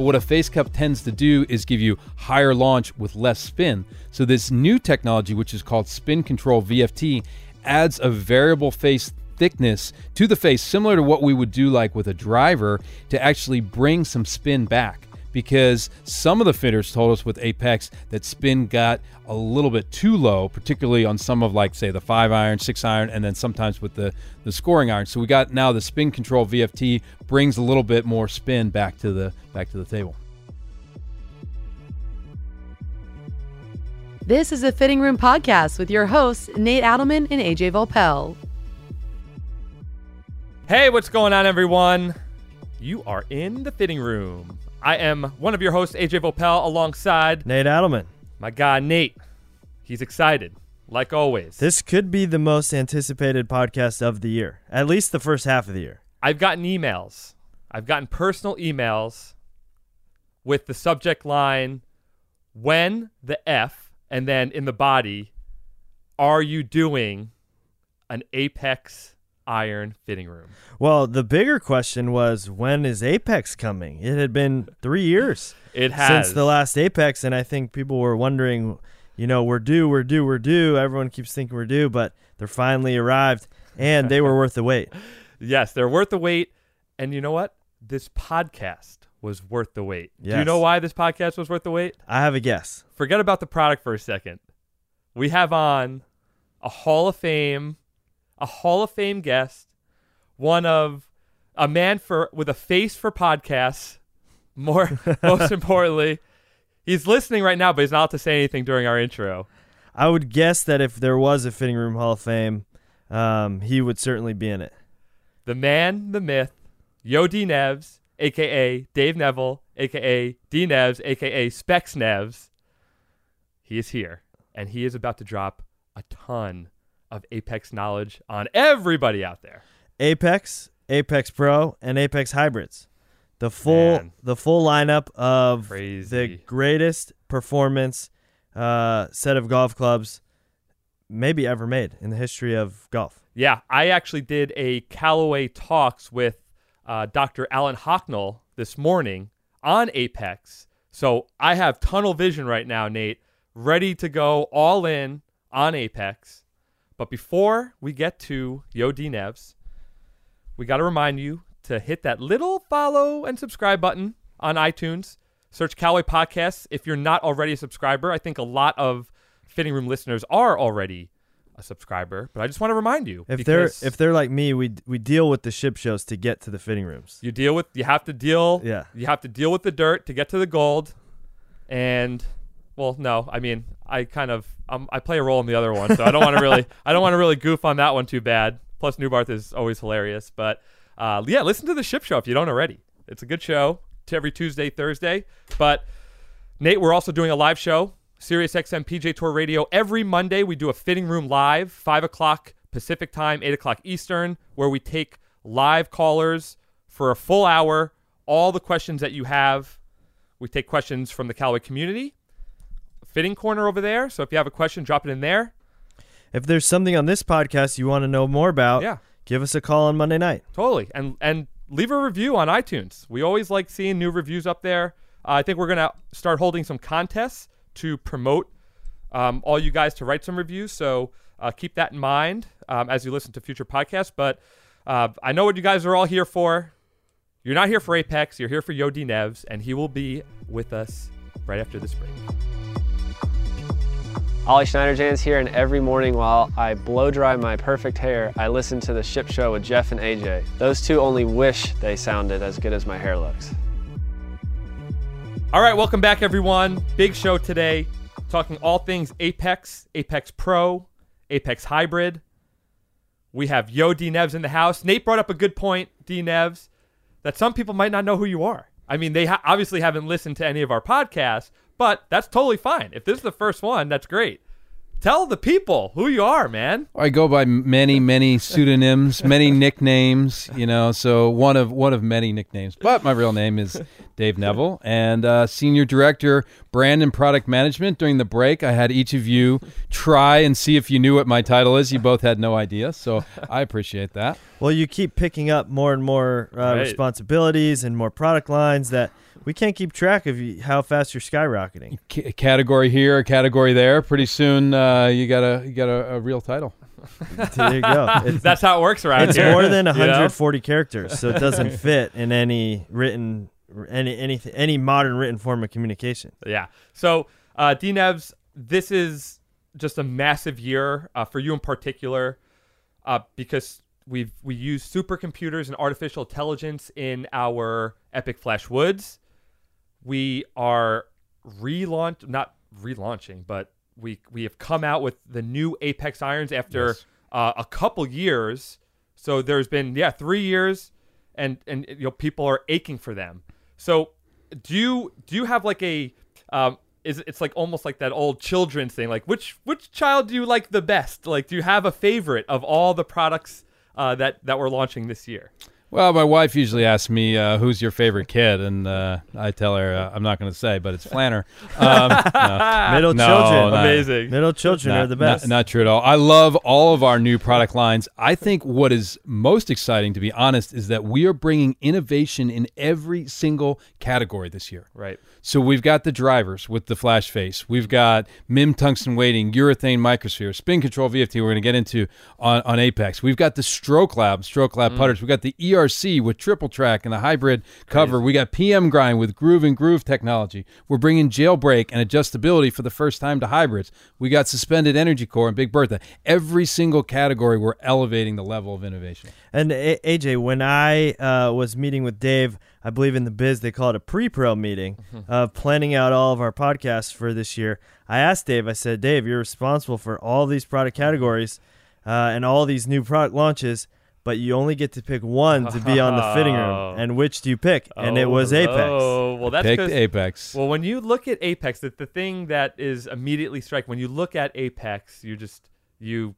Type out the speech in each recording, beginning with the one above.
But what a face cup tends to do is give you higher launch with less spin. So this new technology, which is called Spin Control VFT, adds a variable face thickness to the face, similar to what we would do like with a driver, to actually bring some spin back because some of the fitters told us with Apex that spin got a little bit too low, particularly on some of like say the five iron, six iron, and then sometimes with the the scoring iron. So we got now the spin control VFT brings a little bit more spin back to the back to the table. This is a Fitting Room podcast with your hosts Nate Adelman and AJ Voelpel. Hey, what's going on, everyone? You are in the fitting room. I am one of your hosts, AJ Voelpel, alongside Nate Adelman. my guy, Nate. He's excited, like always. This could be the most anticipated podcast of the year, at least the first half of the year. I've gotten emails. I've gotten personal emails with the subject line, when the F, and then in the body, are you doing an Apex iron fitting room? Well, the bigger question was when is Apex coming? It had been three years It has. since the last Apex, and I think people were wondering, you know, we're due, we're due, we're due. Everyone keeps thinking we're due, but they're finally arrived, and they were worth the wait. Yes, they're worth the wait. And you know what? This podcast was worth the wait. Do you know why this podcast was worth the wait? I have a guess. Forget about the product for a second. We have on a Hall of Fame, a Hall of Fame guest, one of a man for with a face for podcasts. More, most importantly, he's listening right now, but he's not allowed to say anything during our intro. I would guess that if there was a Fitting Room Hall of Fame, um, he would certainly be in it. the man, the myth, Yo D Nevs, aka Dave Neville, aka D Nevs, aka Specs Nevs. He is here, and he is about to drop a ton of Apex knowledge on everybody out there. Apex, Apex Pro, and Apex Hybrids. The full Man. the full lineup of Crazy. the greatest performance uh, set of golf clubs maybe ever made in the history of golf. Yeah, I actually did a Callaway Talks with uh, Dr. Alan Hocknell this morning on Apex. So I have tunnel vision right now, Nate, ready to go all in on Apex. But before we get to Yo D Nevs, we got to remind you to hit that little follow and subscribe button on iTunes. Search Callaway Podcasts if you're not already a subscriber. I think a lot of Fitting Room listeners are already a subscriber, but I just want to remind you If they're if they're like me, we we deal with the ship shows to get to the fitting rooms. you deal with you have to deal Yeah. you have to deal with the dirt to get to the gold, and well, no, I mean I kind of um, I play a role in the other one, so I don't want to really I don't want to really goof on that one too bad. Plus, Neubarth is always hilarious, but uh, yeah, listen to the ship show if you don't already. It's a good show to every Tuesday, Thursday. But Nate, we're also doing a live show, Sirius XM PGA Tour Radio. Every Monday, we do a fitting room live, 5 o'clock Pacific time, 8 o'clock Eastern, where we take live callers for a full hour. All the questions that you have, we take questions from the Callaway community. Fitting corner over there. So if you have a question, drop it in there. If there's something on this podcast you want to know more about, Yeah. give us a call on Monday night. Totally. And and leave a review on iTunes. We always like seeing new reviews up there. Uh, I think we're gonna start holding some contests to promote um, all you guys to write some reviews. So uh, keep that in mind um, as you listen to future podcasts. But uh, I know what you guys are all here for. You're not here for Apex. You're here for Yo D Nevs, and he will be with us right after this break. Ollie Schniederjans here, and every morning while I blow dry my perfect hair, I listen to the Ship Show with Jeff and AJ. Those two only wish they sounded as good as my hair looks. All right, welcome back, everyone. Big show today, talking all things Apex, Apex Pro, Apex Hybrid. We have Yo D Nevs in the house. Nate brought up a good point, D Nevs, that some people might not know who you are. I mean, they ha- obviously haven't listened to any of our podcasts, but that's totally fine. If this is the first one, that's great. Tell the people who you are, man. I go by many, many pseudonyms, many nicknames. You know, so one of one of many nicknames. But my real name is Dave Neville, and uh, senior director, brand and product management. During the break, I had each of you try and see if you knew what my title is. You both had no idea, so I appreciate that. Well, you keep picking up more and more uh, Right. responsibilities and more product lines that we can't keep track of you, how fast you're skyrocketing. C- category here, a category there. Pretty soon, uh, you got a you got a, a real title. there you go. It's, That's how it works right? it's here. more than you know? 140 characters, so it doesn't fit in any written any any any modern written form of communication. Yeah. So, uh, D Nevs, this is just a massive year uh, for you in particular, uh, because we've we use supercomputers and artificial intelligence in our Epic Flash Woods. We are relaunch not relaunching, but we we have come out with the new Apex irons after Yes. uh, a couple years. So there's been yeah three years, and and you know people are aching for them. So do you do you have like a um is it's like almost like that old children's thing like which which child do you like the best like do you have a favorite of all the products uh, that that we're launching this year Well, my wife usually asks me, uh, "Who's your favorite kid?" and uh, I tell her uh, I'm not going to say, but it's Flanner. Um, no. Middle No, children, not- amazing middle children not, are the best. Not, not true at all. I love all of our new product lines. I think what is most exciting, to be honest, is that we are bringing innovation in every single category this year. right So we've got the drivers with the flash face. We've got MIM tungsten weighting, urethane microsphere, spin control VFT. We're going to get into on, on Apex. We've got the Stroke Lab, Stroke Lab putters. We've got the ERC with triple track and the hybrid cover. We got PM grind with groove and groove technology. We're bringing jailbreak and adjustability for the first time to hybrids. We got suspended energy core and Big Bertha. Every single category, we're elevating the level of innovation. And AJ, when I uh, was meeting with Dave, I believe in the biz they call it a pre-pro meeting of planning out all of our podcasts for this year. I asked Dave. I said, Dave, you're responsible for all these product categories uh, and all these new product launches, but you only get to pick one to be on the fitting Oh. room. And which do you pick? And it was Apex. oh well that's Picked 'cause- Apex. well when you look at apex the, the thing that is immediately strike when you look at apex you just you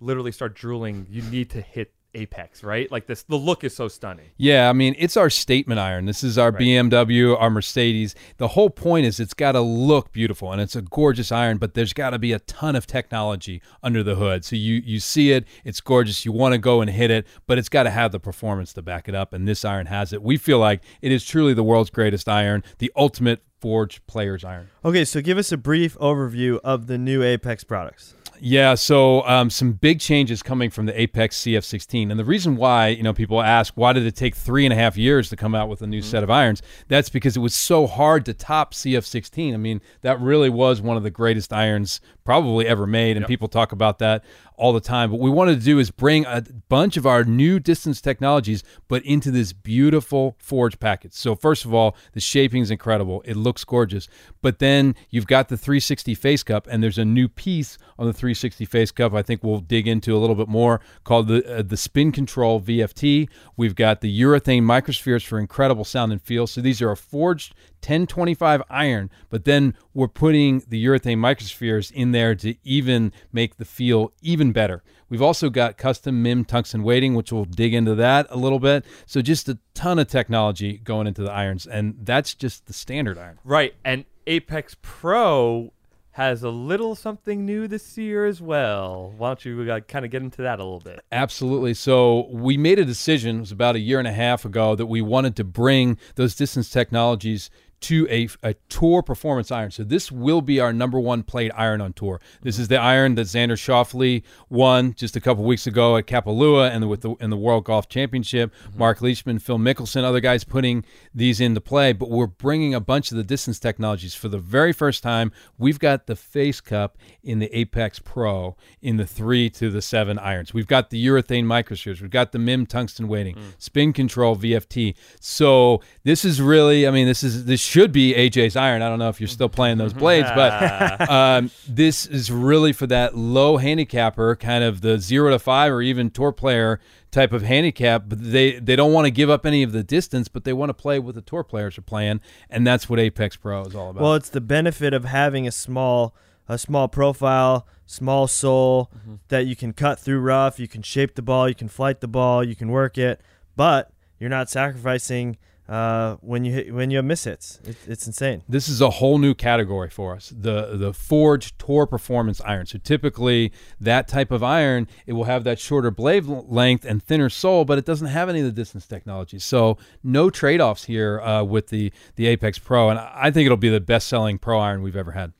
literally start drooling you need to hit apex right like this the look is so stunning Yeah, I mean, it's our statement iron. This is our Right. BMW, our Mercedes. The whole point is it's got to look beautiful and it's a gorgeous iron, but there's got to be a ton of technology under the hood. So you you see it, it's gorgeous, you want to go and hit it, but it's got to have the performance to back it up and this iron has it. We feel like it is truly the world's greatest iron, the ultimate forge player's iron. Okay, so give us a brief overview of the new Apex products. Yeah, so um, some big changes coming from the Apex CF16, and the reason why you know people ask why did it take three and a half years to come out with a new set of irons? That's because it was so hard to top CF16. I mean, that really was one of the greatest irons probably ever made, and people talk about that all the time. What we wanted to do is bring a bunch of our new distance technologies, but into this beautiful forge package. So first of all, the shaping is incredible; it looks gorgeous. But then you've got the 360 face cup, and there's a new piece on the 360 face cup. I think we'll dig into a little bit more called the uh, the Spin Control VFT. We've got the urethane microspheres for incredible sound and feel. So these are a forged 1025 iron, but then we're putting the urethane microspheres in there to even make the feel even better. We've also got custom MIM tungsten weighting, which we'll dig into that a little bit. So just a ton of technology going into the irons, and that's just the standard iron. Right, and Apex Pro has a little something new this year as well. Why don't you uh, kind of get into that a little bit? Absolutely. So we made a decision, it was about a year and a half ago, that we wanted to bring those distance technologies to a, a tour performance iron. So this will be our number one played iron on tour. This is the iron that Xander Schauffele won just a couple weeks ago at Kapalua and with the in the World Golf Championship. Mm-hmm. Mark Leishman, Phil Mickelson, other guys putting these into play. But we're bringing a bunch of the distance technologies for the very first time. We've got the face cup in the Apex Pro in the three to the seven irons. We've got the urethane microspheres. We've got the MIM tungsten weighting, mm. spin control VFT. So this is really, I mean, this is this should be AJ's iron. I don't know if you're still playing those blades, but um, this is really for that low handicapper, kind of the zero to five or even tour player type of handicap. But they they don't want to give up any of the distance, but they want to play what the tour players are playing, and that's what Apex Pro is all about. Well, it's the benefit of having a small a small profile, small sole that you can cut through rough, you can shape the ball, you can flight the ball, you can work it, but you're not sacrificing uh, when you hit, when you have mishits. It, it's insane. This is a whole new category for us. The the forged Tour Performance iron. So typically that type of iron, it will have that shorter blade length and thinner sole, but it doesn't have any of the distance technology. So no trade-offs here uh, with the the Apex Pro, and I think it'll be the best-selling pro iron we've ever had.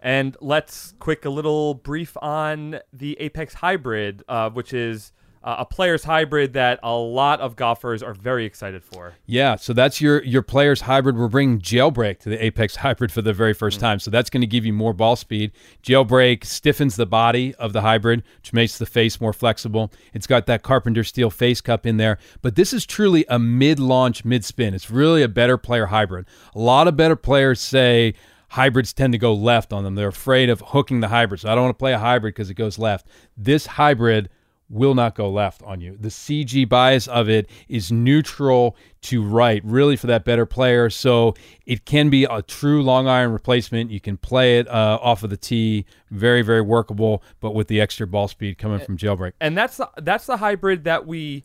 And let's quick a little brief on the Apex Hybrid, uh, which is uh, a player's hybrid that a lot of golfers are very excited for. Yeah, so that's your your player's hybrid. We're bringing jailbreak to the Apex hybrid for the very first time. So that's going to give you more ball speed. Jailbreak stiffens the body of the hybrid, which makes the face more flexible. It's got that carpenter steel face cup in there, but this is truly a mid-launch, mid-spin. It's really a better player hybrid. A lot of better players say hybrids tend to go left on them. They're afraid of hooking the hybrid. So I don't want to play a hybrid because it goes left. This hybrid will not go left on you. The CG bias of it is neutral to right, really for that better player. So it can be a true long iron replacement. You can play it uh, off of the tee, very very workable, but with the extra ball speed coming from jailbreak. And that's the, that's the hybrid that we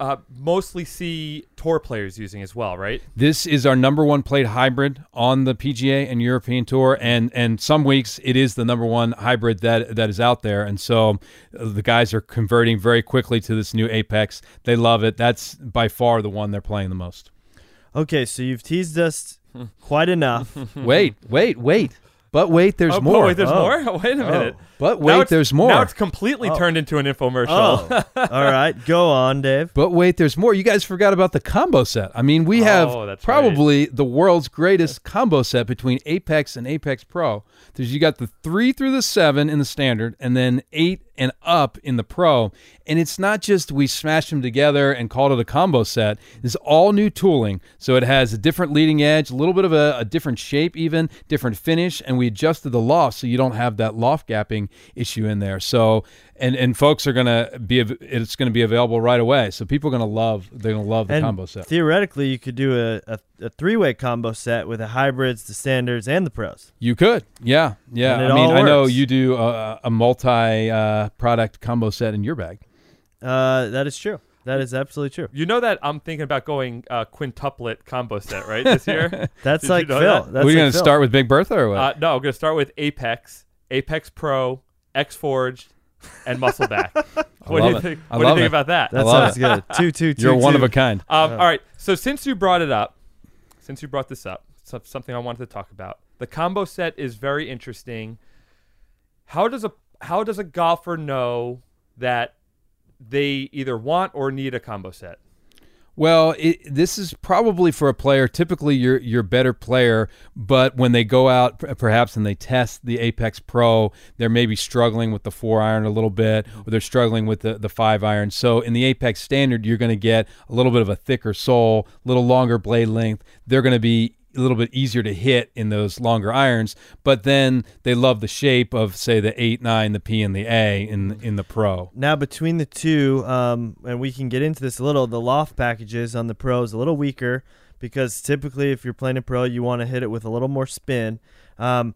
uh, mostly see tour players using as well, right? This is our number one played hybrid on the PGA and European Tour, and and some weeks it is the number one hybrid that that is out there. And so uh, the guys are converting very quickly to this new Apex. They love it. That's by far the one they're playing the most. Okay, so you've teased us quite enough. wait, wait, wait. But wait, there's oh, more. Wait, there's Oh. more. Wait a minute. But wait, it's- there's more. Now it's completely oh. turned into an infomercial. Oh, all right. Go on, Dave. But wait, there's more. You guys forgot about the combo set. I mean, we oh, have Oh, that's probably the world's greatest combo set between Apex and Apex Pro. There's you got the three through the seven in the standard, and then eight and up in the Pro. And it's not just we smashed them together and called it a combo set. It's all new tooling, so it has a different leading edge, a little bit of a, a different shape, even different finish, and we adjusted the loft so you don't have that loft gapping issue in there. So and and folks are gonna be it's gonna be available right away. So people are gonna love they're gonna love the and combo set. theoretically, you could do a, a, a three way combo set with the hybrids, the standards, and the pros. You could, yeah, yeah. And it I mean, all I know you do a, a multi uh, product combo set in your bag. Uh, that is true. That is absolutely true. You know that I'm thinking about going uh, quintuplet combo set right this year. That's Did you like know Phil. that? That's We're like gonna Phil. start with Big Bertha or what? uh, no, I'm gonna start with Apex, Apex Pro, X Forged, and Muscleback. what do you it. think? I What do you think it. about that? That sounds good. Two, two, two. You're one of a kind. Um, all right. So since you brought it up, since you brought this up, something I wanted to talk about. The combo set is very interesting. How does a how does a golfer know that they either want or need a combo set? Well, it, this is probably for a player. Typically, you're you're better player, but when they go out, perhaps and they test the Apex Pro, they're maybe struggling with the four iron a little bit, or they're struggling with the, the five iron. So in the Apex Standard, you're going to get a little bit of a thicker sole, a little longer blade length. They're going to be a little bit easier to hit in those longer irons, but then they love the shape of say the eight, nine, the P, and the A in in the Pro. Now between the two, um, and we can get into this a little. The loft packages on the Pro is a little weaker because typically, if you're playing a pro, you want to hit it with a little more spin. Um,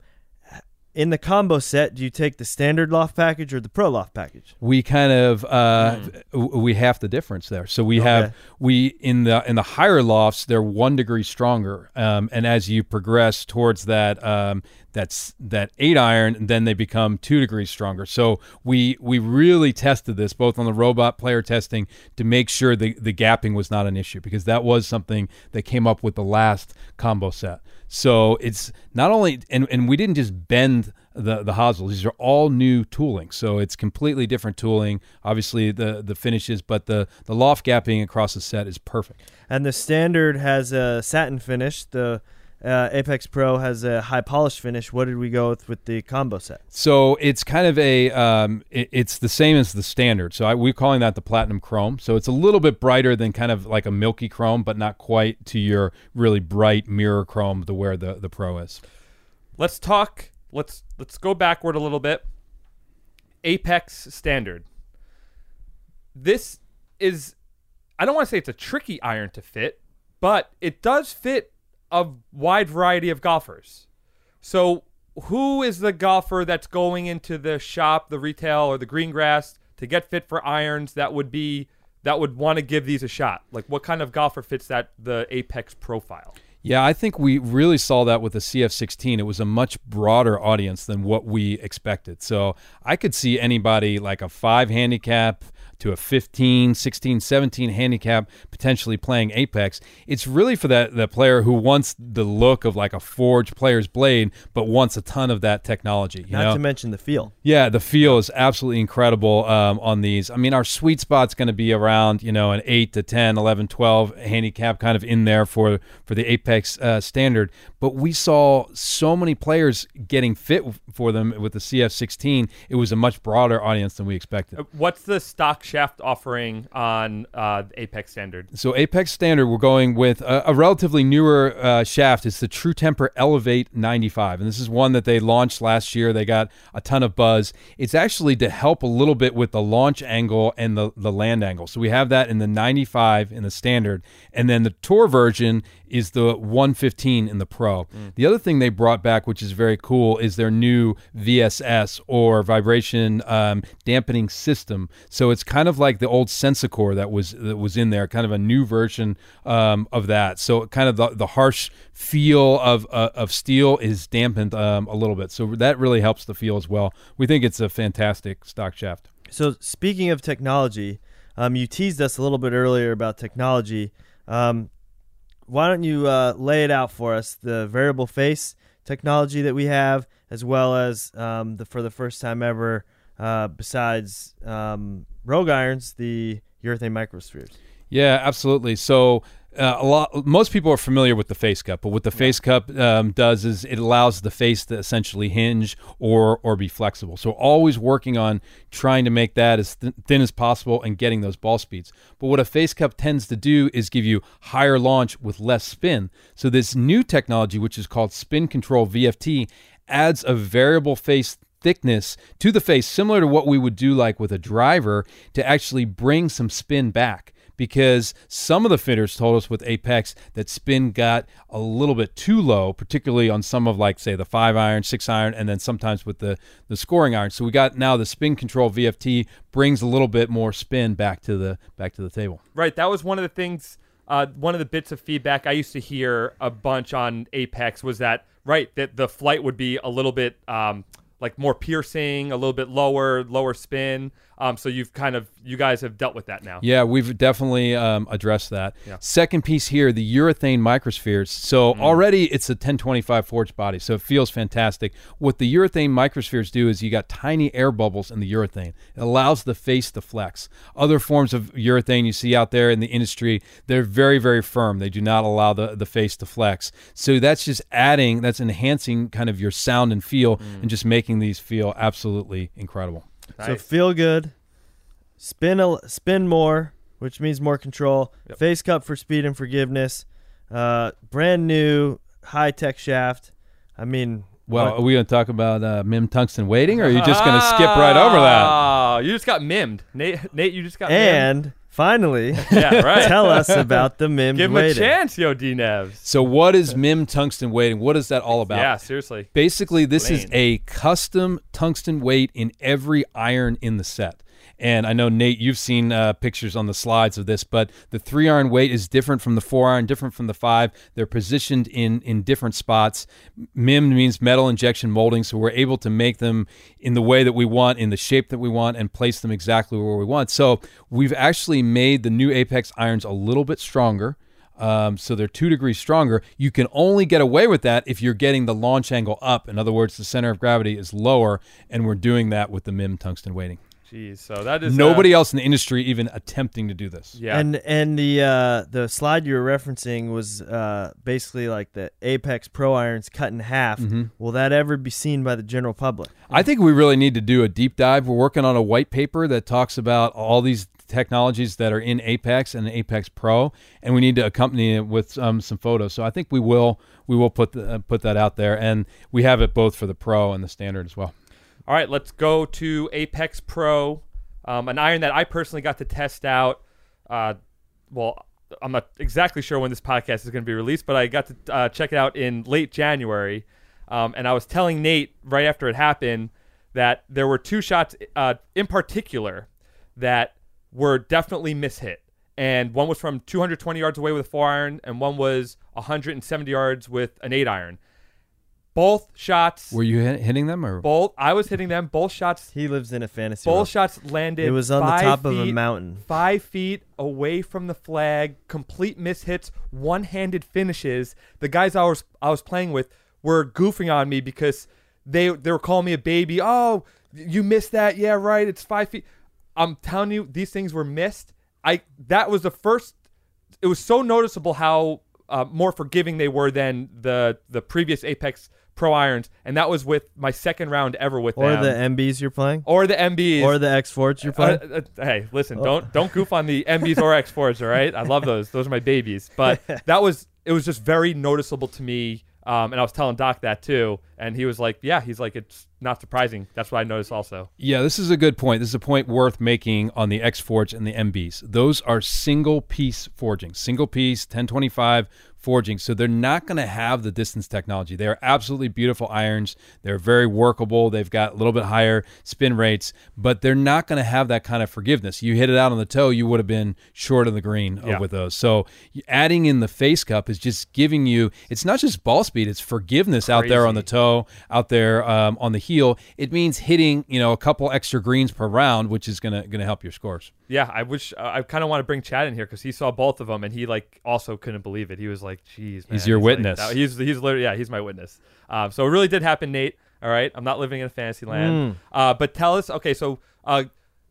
in the combo set, do you take the standard loft package or the pro loft package? we kind of uh, w- we have the difference there. So we have we in the in the higher lofts they're one degree stronger, um, and as you progress towards that um, that's that eight iron, and then they become two degrees stronger. So we we really tested this both on the robot player testing to make sure the the gapping was not an issue because that was something that came up with the last combo set. So it's not only and, and we didn't just bend the the hosels. These are all new tooling, so it's completely different tooling. Obviously the the finishes, but the the loft gapping across the set is perfect. And the standard has a satin finish. The uh, Apex Pro has a high polish finish. What did we go with with the combo set? So it's kind of a um, it- it's the same as the standard. So I, we're calling that the platinum chrome. So it's a little bit brighter than kind of like a milky chrome, but not quite to your really bright mirror chrome to where the the pro is. Let's talk. Let's let's go backward a little bit. Apex standard. This is I don't want to say it's a tricky iron to fit, but it does fit a wide variety of golfers. So, who is the golfer that's going into the shop, the retail, or the green grass to get fit for irons that would be that would want to give these a shot? Like, what kind of golfer fits that the Apex profile? Yeah, I think we really saw that with the CF16. It was a much broader audience than what we expected. So I could see anybody like a five handicap to a 15, 16, 17 handicap potentially playing Apex. It's really for that, that player who wants the look of like a forged player's blade, but wants a ton of that technology. You Not know? to mention the feel. Yeah, the feel is absolutely incredible um, on these. I mean, our sweet spot's going to be around, you know, an 8 to 10, 11, 12 handicap kind of in there for for the Apex uh, standard. But we saw so many players getting fit for them with the CF16. It was a much broader audience than we expected. Uh, What's the stock shaft offering on uh, Apex Standard? So Apex Standard, we're going with a, a relatively newer uh, shaft. It's the True Temper Elevate 95, and this is one that they launched last year. They got a ton of buzz. It's actually to help a little bit with the launch angle and the the land angle. So we have that in the 95 in the standard, and then the Tour version is the 115 in the Pro. The other thing they brought back, which is very cool, is their new VSS or vibration um, dampening system. So it's kind of like the old Sensicore that was that was in there, kind of a new version um, of that. So kind of the, the harsh feel of uh, of steel is dampened um, a little bit. So that really helps the feel as well. We think it's a fantastic stock shaft. So speaking of technology, um, you teased us a little bit earlier about technology. Um, why don't you uh, lay it out for us? The variable face technology that we have, as well as um, the for the first time ever, uh, besides um, Rogue Irons, the urethane microspheres. Yeah, absolutely. So uh, a lot, most people are familiar with the face cup, but what the face cup um, does is it allows the face to essentially hinge or or be flexible. So always working on trying to make that as th- thin as possible and getting those ball speeds. But what a face cup tends to do is give you higher launch with less spin. So this new technology, which is called Spin Control VFT, adds a variable face thickness to the face, similar to what we would do like with a driver, to actually bring some spin back. Because some of the fitters told us with Apex that spin got a little bit too low, particularly on some of like say the five iron, six iron, and then sometimes with the the scoring iron. So we got now the spin control VFT brings a little bit more spin back to the back to the table. Right. That was one of the things. Uh, one of the bits of feedback I used to hear a bunch on Apex was that right that the flight would be a little bit um, like more piercing, a little bit lower, lower spin. Um, so you've kind of you guys have dealt with that now. Yeah, we've definitely um, addressed that. Yeah. Second piece here, the urethane microspheres. So already it's a 1025 forged body, so it feels fantastic. What the urethane microspheres do is you got tiny air bubbles in the urethane. It allows the face to flex. Other forms of urethane you see out there in the industry, they're very, very firm. They do not allow the, the face to flex. So that's just adding, that's enhancing kind of your sound and feel and just making these feel absolutely incredible. So feel good, spin a, spin more, which means more control. Yep. Face cup for speed and forgiveness. Uh, brand new high tech shaft. I mean, Well, what- are we going to talk about uh, MIM tungsten weighting, or are you just going to skip right over that? Oh, you just got mimmed, Nate. Nate, you just got mimmed. And finally, yeah, right. tell us about the MIM Give him weighting. a chance, yo, D Nevs. So, what is MIM tungsten weighting? What is that all about? Yeah, seriously. Basically, this is Explain. a custom tungsten weight in every iron in the set. And I know Nate, you've seen uh, pictures on the slides of this, but the three iron weight is different from the four iron, different from the five. They're positioned in in different spots. MIM means metal injection molding, so we're able to make them in the way that we want, in the shape that we want, and place them exactly where we want. So we've actually made the new Apex irons a little bit stronger. Um, so they're two degrees stronger. You can only get away with that if you're getting the launch angle up. In other words, the center of gravity is lower, and we're doing that with the MIM tungsten weighting. Jeez, so that is uh, Nobody else in the industry even attempting to do this. yeah, And and the uh, the slide you were referencing was uh, basically like the Apex Pro irons cut in half. Mm-hmm. Will that ever be seen by the general public? I think we really need to do a deep dive. We're working on a white paper that talks about all these technologies that are in Apex and Apex Pro, and we need to accompany it with um, some photos. So I think we will we will put the, uh, put that out there, and we have it both for the Pro and the standard as well. All right, let's go to Apex Pro, um, an iron that I personally got to test out. Uh, well, I'm not exactly sure when this podcast is going to be released, but I got to uh, check it out in late January. Um, and I was telling Nate right after it happened that there were two shots uh, in particular that were definitely mishit. And one was from 220 yards away with a four iron, and one was 170 yards with an eight iron. Both shots, Were you hit, hitting them or? both I was hitting them. Both shots, He lives in a fantasy both world. shots landed. It was on the five top of a mountain. five feet away from the flag, complete mishits, one-handed finishes. The guys I was I was playing with were goofing on me because they they were calling me a baby. Oh, you missed that? Yeah, right. It's five feet. I'm telling you, these things were missed. I that was the first. It was so noticeable how uh, more forgiving they were than the the previous Apex Pro irons, and that was with my second round ever with Or them. the MBs you're playing? or the MBs Or the X Forts you're playing? uh, uh, hey, listen, don't don't goof on the MBs or X4s, all right? I love those; those are my babies. But that was it was just very noticeable to me, um, and I was telling Doc that too, and he was like, "Yeah," he's like, "It's not surprising." That's what I noticed also. Yeah, this is a good point. This is a point worth making on the X Forge and the MBs. Those are single piece forging, single piece 1025 forging. So they're not going to have the distance technology. They are absolutely beautiful irons. They're very workable. They've got a little bit higher spin rates, but they're not going to have that kind of forgiveness. You hit it out on the toe, you would have been short of the green Yeah. with those. So adding in the face cup is just giving you, it's not just ball speed, it's forgiveness out there on the toe, out there um, on the heel. It means hitting, you know, a couple extra greens per round, which is gonna gonna help your scores. Yeah, I wish uh, I kind of want to bring Chad in here because he saw both of them and he like also couldn't believe it. He was like, "Geez, man." He's your like, witness. that- he's he's literally yeah, he's my witness. Um, so it really did happen, Nate. All right, I'm not living in a fantasy land. Uh, but tell us, okay, so uh,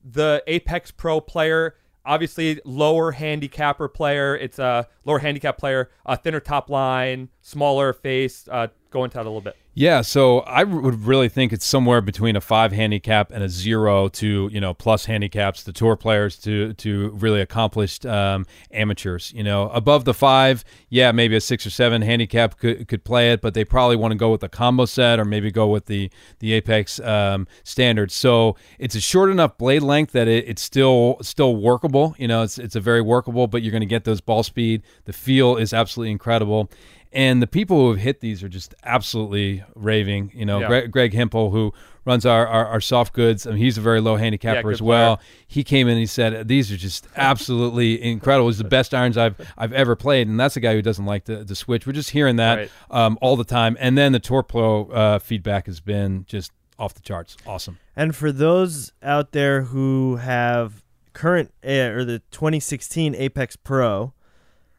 the Apex Pro player, obviously lower handicapper player. It's a lower handicap player, a thinner top line, smaller face. Uh, go into that a little bit. Yeah, so I would really think it's somewhere between a five handicap and a zero to you know plus handicaps. The tour players to to really accomplished um, amateurs. You know, above the five, yeah, maybe a six or seven handicap could could play it, but they probably want to go with the combo set or maybe go with the the Apex um, standard. So it's a short enough blade length that it, it's still still workable. You know, it's it's a very workable, but you're going to get those ball speed. The feel is absolutely incredible. And the people who have hit these are just absolutely raving. You know, Yeah. Greg, Greg Hempel, who runs our, our, our soft goods, I mean, he's a very low handicapper good as well. player. He came in and he said, These are just absolutely incredible. It's the best irons I've I've ever played. And that's a guy who doesn't like to, to switch. We're just hearing that Right. um, all the time. And then the Tour Pro uh, feedback has been just off the charts. Awesome. And for those out there who have current uh, or the 2016 Apex Pro,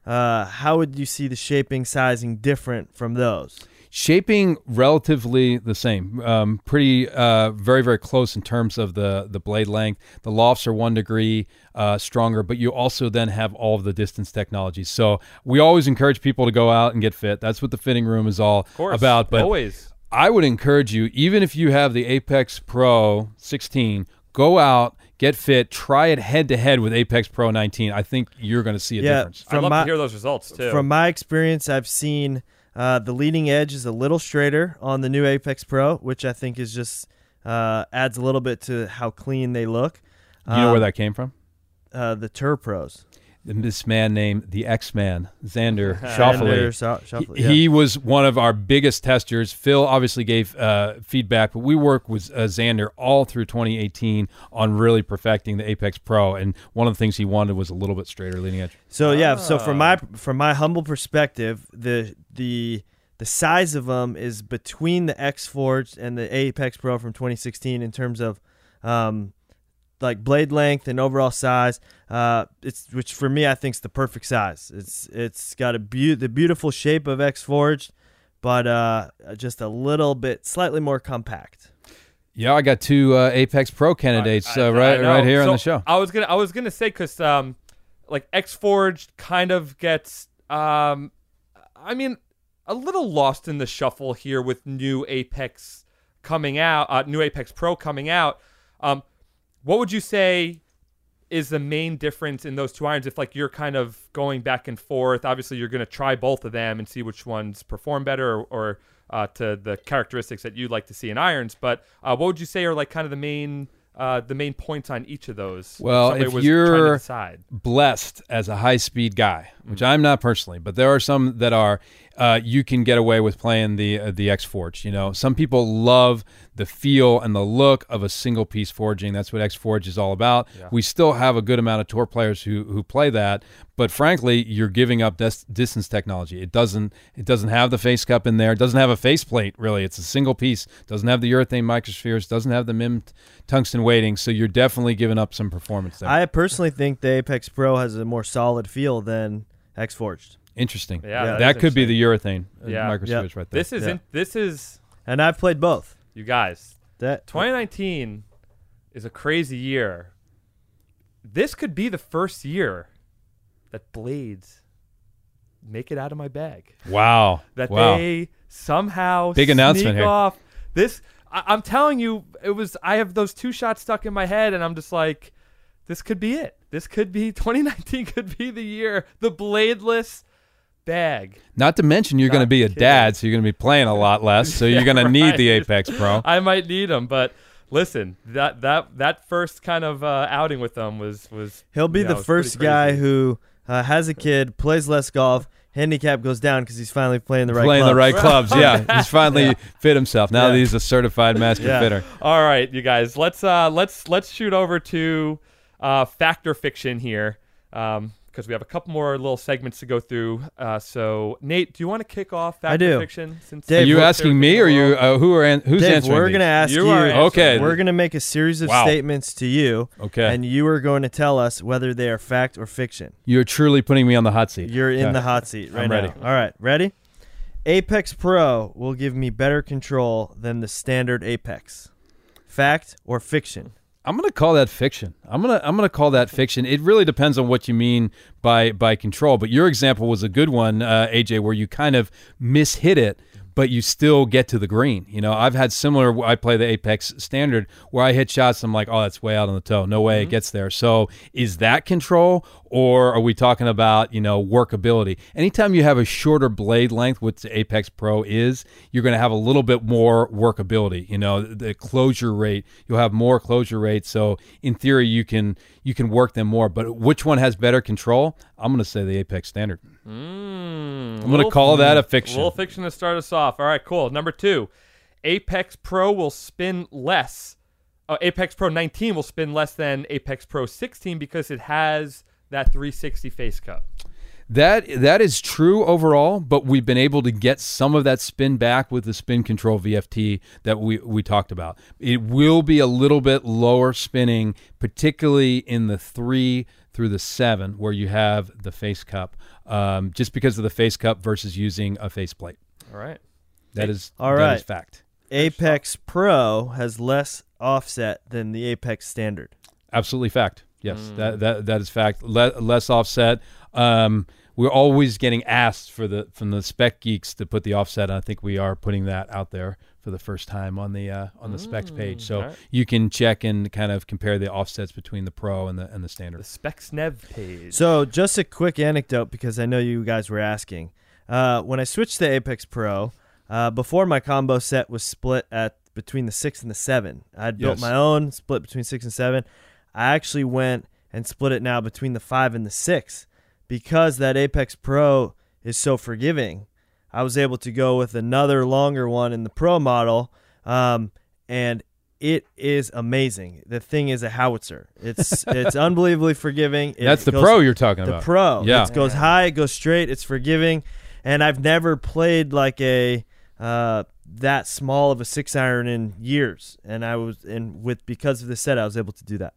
uh, how would you see the shaping sizing different from those? Shaping relatively the same, um, pretty uh, very very close in terms of the the blade length. The lofts are one degree uh, stronger, but you also then have all of the distance technology. So we always encourage people to go out and get fit. That's what the fitting room is all course, about. But always. I would encourage you, even if you have the Apex Pro 16, go out, get fit, try it head to head with Apex Pro 19. I think you're going to see a Yeah, difference. I'd From love my- to hear those results too. From my experience, I've seen uh, the leading edge is a little straighter on the new Apex Pro, which I think is just uh, adds a little bit to how clean they look. You know where Um, that came from? Uh, the Tour Pros. This man named the X Man, Xander Xander Schauffele. Scha- He, yeah. he was one of our biggest testers. Phil obviously gave uh, feedback, but we worked with uh, Xander all through 2018 on really perfecting the Apex Pro. And one of the things he wanted was a little bit straighter leading edge. So yeah, so from Ah. my from my humble perspective, the the the size of them is between the X Forge and the Apex Pro from 2016 in terms of um, like blade length and overall size. Uh, it's which for me I think is the perfect size. It's it's got a beau- the beautiful shape of X Forged, but uh, just a little bit slightly more compact. Yeah, I got two uh, Apex Pro candidates I- uh, I right know. right here on the show. I was gonna I was gonna say because um, like X Forged kind of gets um, I mean a little lost in the shuffle here with new Apex coming out, uh, new Apex Pro coming out. Um, what would you say is the main difference in those two irons? If like you're kind of going back and forth, obviously you're gonna try both of them and see which ones perform better or. or uh, to the characteristics that you'd like to see in irons, but uh, what would you say are like kind of the main uh, the main points on each of those? Well, if to you're- blessed as a high speed guy which I'm not personally, but there are some that are. Uh, you can get away with playing the uh, the X Forge. You know, some people love the feel and the look of a single piece forging. That's what X Forge is all about. We still have a good amount of tour players who who play that, but frankly, you're giving up dis- distance technology. It doesn't it doesn't have the face cup in there. It doesn't have a face plate really. It's a single piece. Doesn't have the urethane microspheres. Doesn't have the MIM tungsten weighting. So you're definitely giving up some performance there. I personally think the Apex Pro has a more solid feel than X Forged. Interesting. Yeah, that that is could be the urethane uh, Yeah. microspheres Yeah. right there. This is Yeah. in, this is And I've played both. you guys. That 2019 is a crazy year. This could be the first year that blades make it out of my bag. wow. That wow. they somehow Big announcement sneak here. off this. I, I'm telling you, it was. I have those two shots stuck in my head, and I'm just like, this could be it. This could be 2019. Could be the year. The bladeless bag. Not to mention you're going to be a kidding. dad, so you're going to be playing a lot less. So you're going to need the. Apex Pro. I might need them, but listen, that that that first kind of uh, outing with them was was he'll be you know, the first guy who uh, has a kid, plays less golf, handicap goes down because he's finally playing the right playing the clubs. right clubs. Yeah, he's finally fit himself. Now Yeah. that he's a certified master Yeah. fitter. All right, you guys, let's uh let's let's shoot over to uh fact or fiction here. Um because we have a couple more little segments to go through. Uh, so Nate, do you want to kick off fact I do. or fiction? Since Dave, Are you asking me or you? Uh, who are an, who's Dave, answering? we're gonna ask You you. Okay. We're gonna make a series of Wow. statements to you, Okay, and you are going to tell us whether they are fact or fiction. you're truly putting me on the hot seat. You're in the hot seat right I'm ready. now. All right, ready? Apex Pro will give me better control than the standard Apex. Fact or fiction? I'm gonna call that fiction. I'm gonna I'm gonna call that fiction. It really depends on what you mean by by control. But your example was a good one, uh, AJ, where you kind of mishit it, but you still get to the green. You know, I've had similar. I play the Apex standard where I hit shots. I'm like, oh, that's way out on the toe. No way it mm-hmm. gets there. So is that control, or are we talking about you know workability? Anytime you have a shorter blade length, which the Apex Pro is, you're going to have a little bit more workability. You know, the closure rate. You'll have more closure rate. So in theory, you can you can work them more. But which one has better control? I'm going to say the Apex Standard. Mm, I'm going to call that a fiction. little fiction to start us off. All right, cool. Number two, Apex Pro will spin less. Uh, Apex Pro 19 will spin less than Apex Pro 16 because it has that 360 face cup. That that is true overall, but we've been able to get some of that spin back with the spin control VFT that we we talked about. It will be a little bit lower spinning, particularly in the three through the seven, where you have the face cup, um, just because of the face cup versus using a face plate. All right. That is All that right. is fact. Apex Pro has less offset than the Apex Standard. Absolutely fact. Yes, that, that that is fact. Le- less offset. Um, we're always getting asked for the from the spec geeks to put the offset. And I think we are putting that out there for the first time on the uh, on the specs page, so alright. you can check and kind of compare the offsets between the pro and the and the The standard. SpexNev page. So, just a quick anecdote because I know you guys were asking. Uh, when I switched to Apex Pro, uh, before my combo set was split at between the six and the seven. I'd built Yes. my own split between six and seven. I actually went and split it now between the five and the six because that Apex Pro is so forgiving. I was able to go with another longer one in the Pro model, um, and it is amazing. The thing is a howitzer. It's it's unbelievably forgiving. It That's the goes- pro you're talking the about. The Pro. Yeah. It goes high, it goes straight, it's forgiving. And I've never played like a uh, that small of a six iron in years. And I was and with because of the set I was able to do that.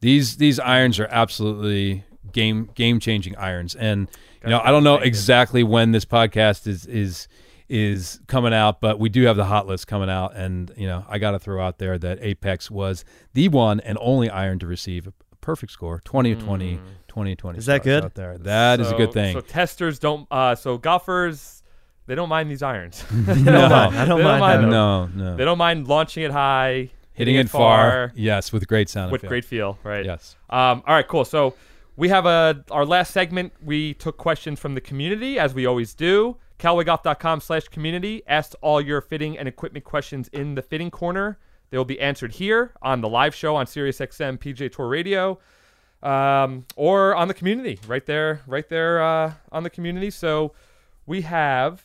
These these irons are absolutely game game changing irons, and you know I don't know exactly when this podcast is is is coming out, but we do have the hot list coming out, and you know I got to throw out there that Apex was the one and only iron to receive a perfect score, twenty of 20, 20 twenty. Is that good? Out there, that is a good thing. So testers don't. Uh, so golfers, they don't mind these irons. no, I don't They mind them. no, no, They don't mind launching it high, hitting it far, yes, with great sound with effect. great feel. Right. Yes. Um, all right, cool. So we have a our last segment. We took questions from the community as we always do. CallawayGolf.com slash community. Asked all your fitting and equipment questions in the fitting corner. They will be answered here on the live show on SiriusXM PGA Tour Radio. um, or on the community, right there, right there uh, on the community. So we have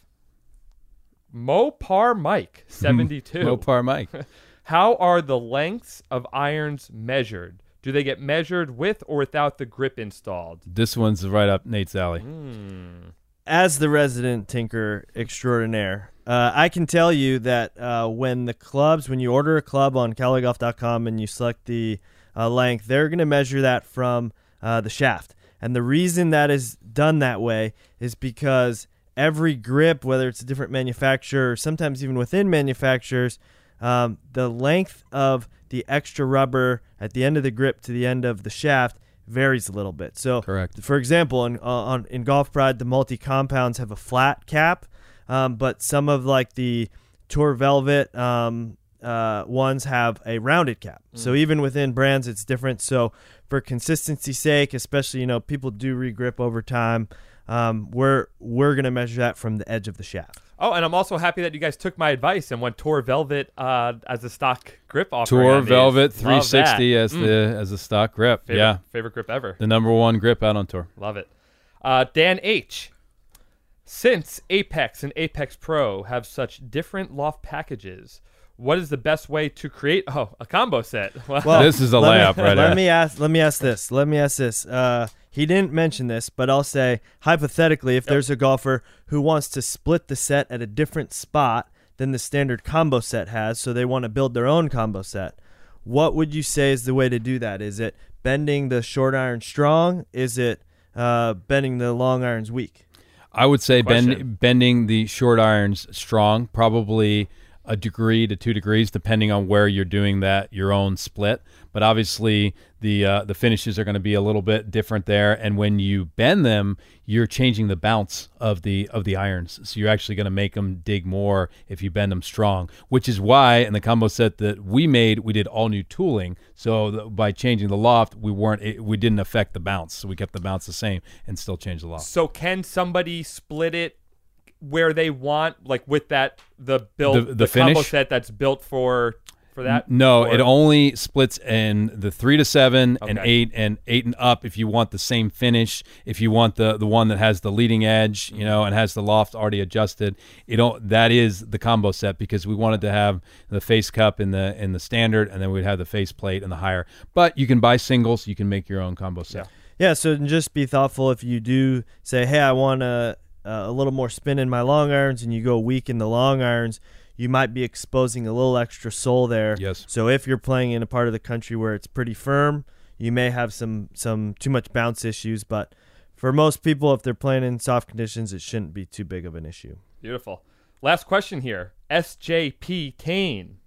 Mopar Mike seventy two. Mopar Mike. How are the lengths of irons measured? Do they get measured with or without the grip installed? This one's right up Nate's alley. Hmm. as the resident tinker extraordinaire, uh, I can tell you that uh, when the clubs, when you order a club on CaliGolf.com and you select the uh, length, they're going to measure that from uh, the shaft. And the reason that is done that way is because every grip, whether it's a different manufacturer, or sometimes even within manufacturers, um, the length of the extra rubber at the end of the grip to the end of the shaft varies a little bit. So, Correct. for example, in, uh, on, in Golf Pride, the multi compounds have a flat cap, um, but some of like the Tour Velvet um, uh, ones have a rounded cap. So even within brands, it's different. So for consistency's sake, especially you know people do regrip over time, um, we're we're gonna measure that from the edge of the shaft. Oh, and I'm also happy that you guys took my advice and went Tour Velvet uh, as a stock grip offering. Tour. Velvet 360 as Mm. the as a stock grip. favorite, Yeah, favorite grip ever. the number one grip out on tour. Love it. Uh, Dan H. Since Apex and Apex Pro have such different loft packages, what is the best way to create oh a combo set? Well, This is a layup me, right Let there. me ask. Let me ask this. Let me ask this. Uh, he didn't mention this, but I'll say hypothetically, if there's a golfer who wants to split the set at a different spot than the standard combo set has, so they want to build their own combo set, what would you say is the way to do that? Is it bending the short iron strong? Is it uh, bending the long irons weak? I would say bend, bending the short irons strong, probably a degree to two degrees, depending on where you're doing that your own split. But obviously, the uh, the finishes are going to be a little bit different there. And when you bend them, you're changing the bounce of the of the irons. So you're actually going to make them dig more if you bend them strong. Which is why in the combo set that we made, we did all new tooling. So by changing the loft, we weren't it, we didn't affect the bounce. So we kept the bounce the same and still changed the loft. so can somebody split it where they want, like with that the build The- the combo finish? set that's built for for that? No, Or- it only splits in the three to seven and eight and eight and up. If you want the same finish, if you want the the one that has the leading edge, you know, and has the loft already adjusted, it don't. That is the combo set because we wanted to have the face cup in the in the standard, and then we'd have the face plate and the higher. But you can buy singles. You can make your own combo set. Yeah, so just be thoughtful if you do say, "Hey, I want a a little more spin in my long irons," and you go weak in the long irons, you might be exposing a little extra sole there. Yes. So if you're playing in a part of the country where it's pretty firm, you may have some some too much bounce issues, but for most people if they're playing in soft conditions, it shouldn't be too big of an issue. Beautiful. Last question here. SJP Kane.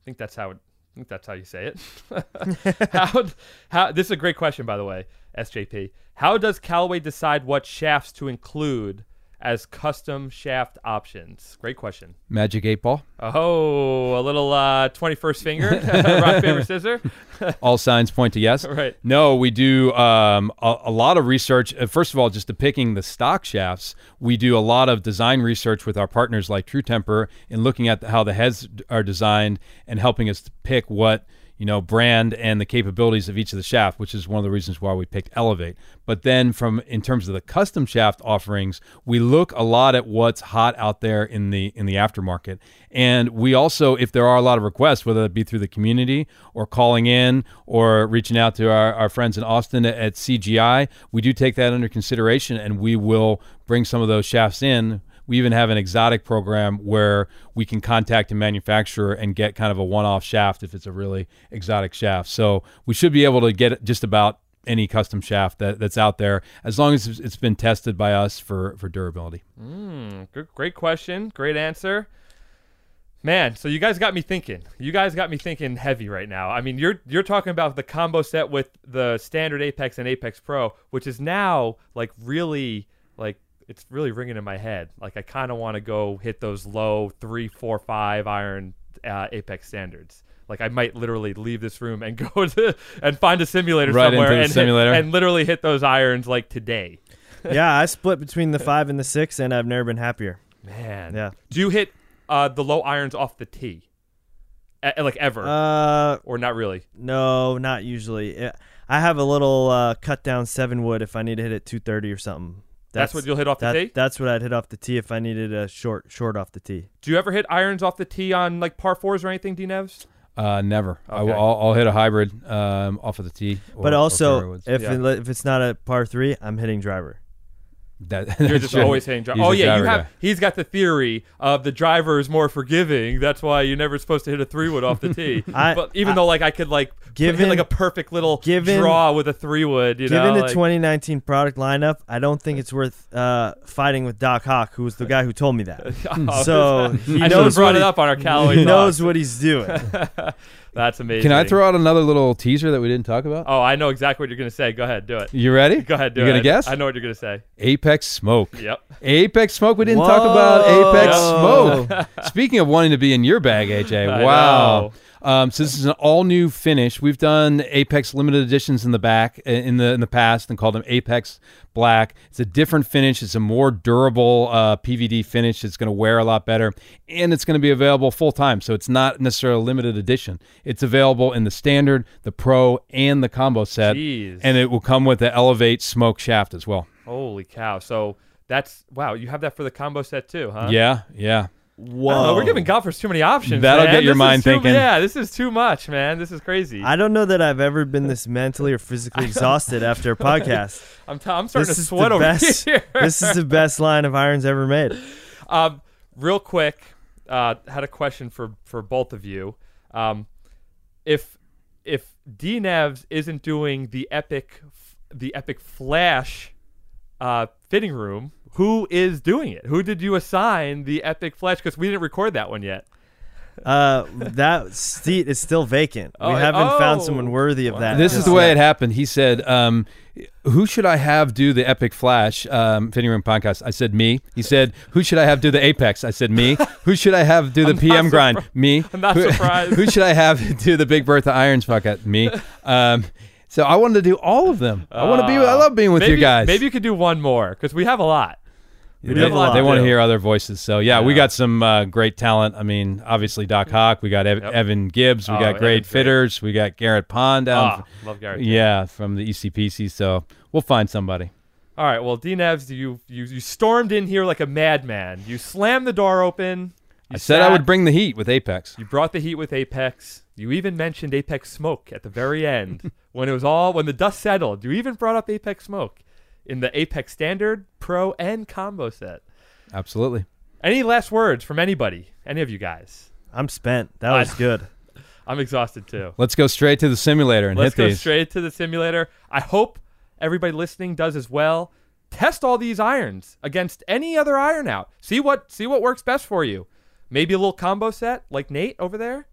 I think that's how it, Think that's how you say it. how how this is a great question by the way, SJP. How does Callaway decide what shafts to include as custom shaft options? Great question. Magic eight ball. Oh, a little uh 21st finger, rock paper scissor. All signs point to yes. Right. No, we do um, a, a lot of research. Uh, First of all, just to picking the stock shafts, we do a lot of design research with our partners like True Temper in looking at how the heads are designed and helping us pick what you know brand and the capabilities of each of the shaft, which is one of the reasons why we picked Elevate. But then, from in terms of the custom shaft offerings, we look a lot at what's hot out there in the in the aftermarket, and we also, if there are a lot of requests, whether it be through the community or calling in or reaching out to our, our friends in Austin at, CGI, we do take that under consideration, and we will bring some of those shafts in we even have an exotic program where we can contact a manufacturer and get kind of a one-off shaft if it's a really exotic shaft. So we should be able to get just about any custom shaft that, that's out there as long as it's- it's been tested by us for, for durability. Mm, good, great question. Great answer. Man, so you guys got me thinking. You guys got me thinking heavy right now. I mean, you're you're talking about the combo set with the standard Apex and Apex Pro, which is now like really like it's really ringing in my head. Like I kind of want to go hit those low three, four, five iron uh, Apex standards. Like I might literally leave this room and go to and find a simulator Right somewhere into the and hit- simulator. and literally hit those irons like today. yeah, I split between the five and the six, and I've never been happier. Man, Yeah. Do you hit uh, the low irons off the tee, A- like ever, Uh, or not really? No, not usually. Uh, I have a little uh, cut down seven wood if I need to hit it 230 or something. That's, what you'll hit off the that, tee. That's what I'd hit off the tee if I needed a short short off the tee. Do you ever hit irons off the tee on like par fours or anything, D Nevs? Uh, never. I will, I'll, I'll hit a hybrid um, off of the tee. or- but also, if Yeah. it, if it's not a par three, I'm hitting driver. That, You're that's just always hitting driver. Oh yeah, you have. guy. He's got the theory of the driver is more forgiving. That's why you're never supposed to hit a three wood off the tee. I- but even I- though like I could like Given- hit like a perfect little given- draw with a three wood, you Given know. the like- 2019 product lineup, I don't think it's worth uh, fighting with Doc Hawk, who was the guy who told me that. Oh, So he I knows brought it up on our Callaway. he knows what he's doing. That's amazing. Can I throw out another little teaser that we didn't talk about? Oh, I know exactly what you're gonna say. Go ahead, do it. You ready? Go ahead, do You it. gonna guess? I know what you're gonna say. Apex Smoke. Yep. Apex Smoke. We didn't talk about Apex Whoa. Smoke. Speaking of wanting to be in your bag, AJ. I wow. know. Um, so this is an all new finish. We've done Apex limited editions in the back in the in the past and called them Apex Black. It's a different finish. It's a more durable uh, PVD finish. It's going to wear a lot better, and it's going to be available full time. So it's not necessarily a limited edition. It's available in the standard, the pro, and the combo set, Jeez. and it will come with the Elevate Smoke shaft as well. Holy cow! So that's wow. You have that for the combo set too, huh? Yeah, yeah. I don't know, Whoa. we're giving golfers too many options. That'll man. get your This is mind too- thinking. Yeah, this is too much, man. This is crazy. I don't know that I've ever been this mentally or physically exhausted after a podcast. I'm, t- I'm starting This to is sweat the over best. here. This is the best line of irons ever made. Um, real quick, uh, had a question for for both of you. Um, if if DNevs isn't doing the epic the epic flash uh, fitting room, who is doing it? Who did you assign the epic flash? Because we didn't record that one yet. Uh, that seat is still vacant. Oh, we haven't found oh. someone worthy of that. This is the way yet. it happened. He said, um, "Who should I have do the Epic Flash um, Fitting Room podcast?" I said, "Me." He said, "Who should I have do the Apex?" I said, "Me." Who should I have do the not PM grind? Me. I'm not who, surprised. who should I have do the Big Bertha Irons podcast? Me. Um, so I wanted to do all of them. I want to be. I love being with maybe, you guys. Maybe you could do one more because we have a lot. They, have a lot they want to hear other voices. So yeah, we got some uh, great talent. I mean, obviously Doc Hawk. We got Ev- Yep. Evan Gibbs. We Oh, got Evan's great great. fitters. We got Garrett Pond down. Ah, love Garrett. Yeah, from the ECPC. So we'll find somebody. All right. Well, DNevs, you you you stormed in here like a madman. You slammed the door open. You I said I would bring the heat with Apex. You brought the heat with Apex. You even mentioned Apex Smoke at the very end when it was all when the dust settled. You even brought up Apex Smoke in the Apex Standard, Pro, and Combo set. Absolutely. Any last words from anybody? Any of you guys? I'm spent. That was good. I'm exhausted too. Let's go straight to the simulator and Let's hit these. Let's go straight to the simulator. I hope everybody listening does as well. Test all these irons against any other iron out. See what see what works best for you. Maybe a little combo set like Nate over there.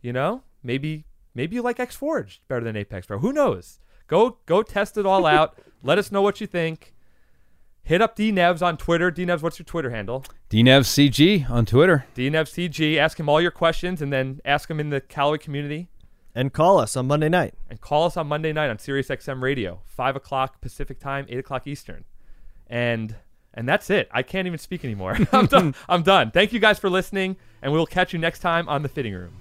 You know, maybe maybe you like X Forged better than Apex Pro. Who knows? Go go test it all out. Let us know what you think. Hit up DNevs on Twitter. DNevs, what's your Twitter handle? DNevCG on Twitter. DNevCG. Ask him all your questions and then ask him in the Callaway community. And call us on Monday night. and call us on Monday night on Sirius XM Radio, five o'clock Pacific time, eight o'clock Eastern, and and that's it. I can't even speak anymore. I'm done. I'm done. Thank you guys for listening, and we'll catch you next time on the Fitting Room.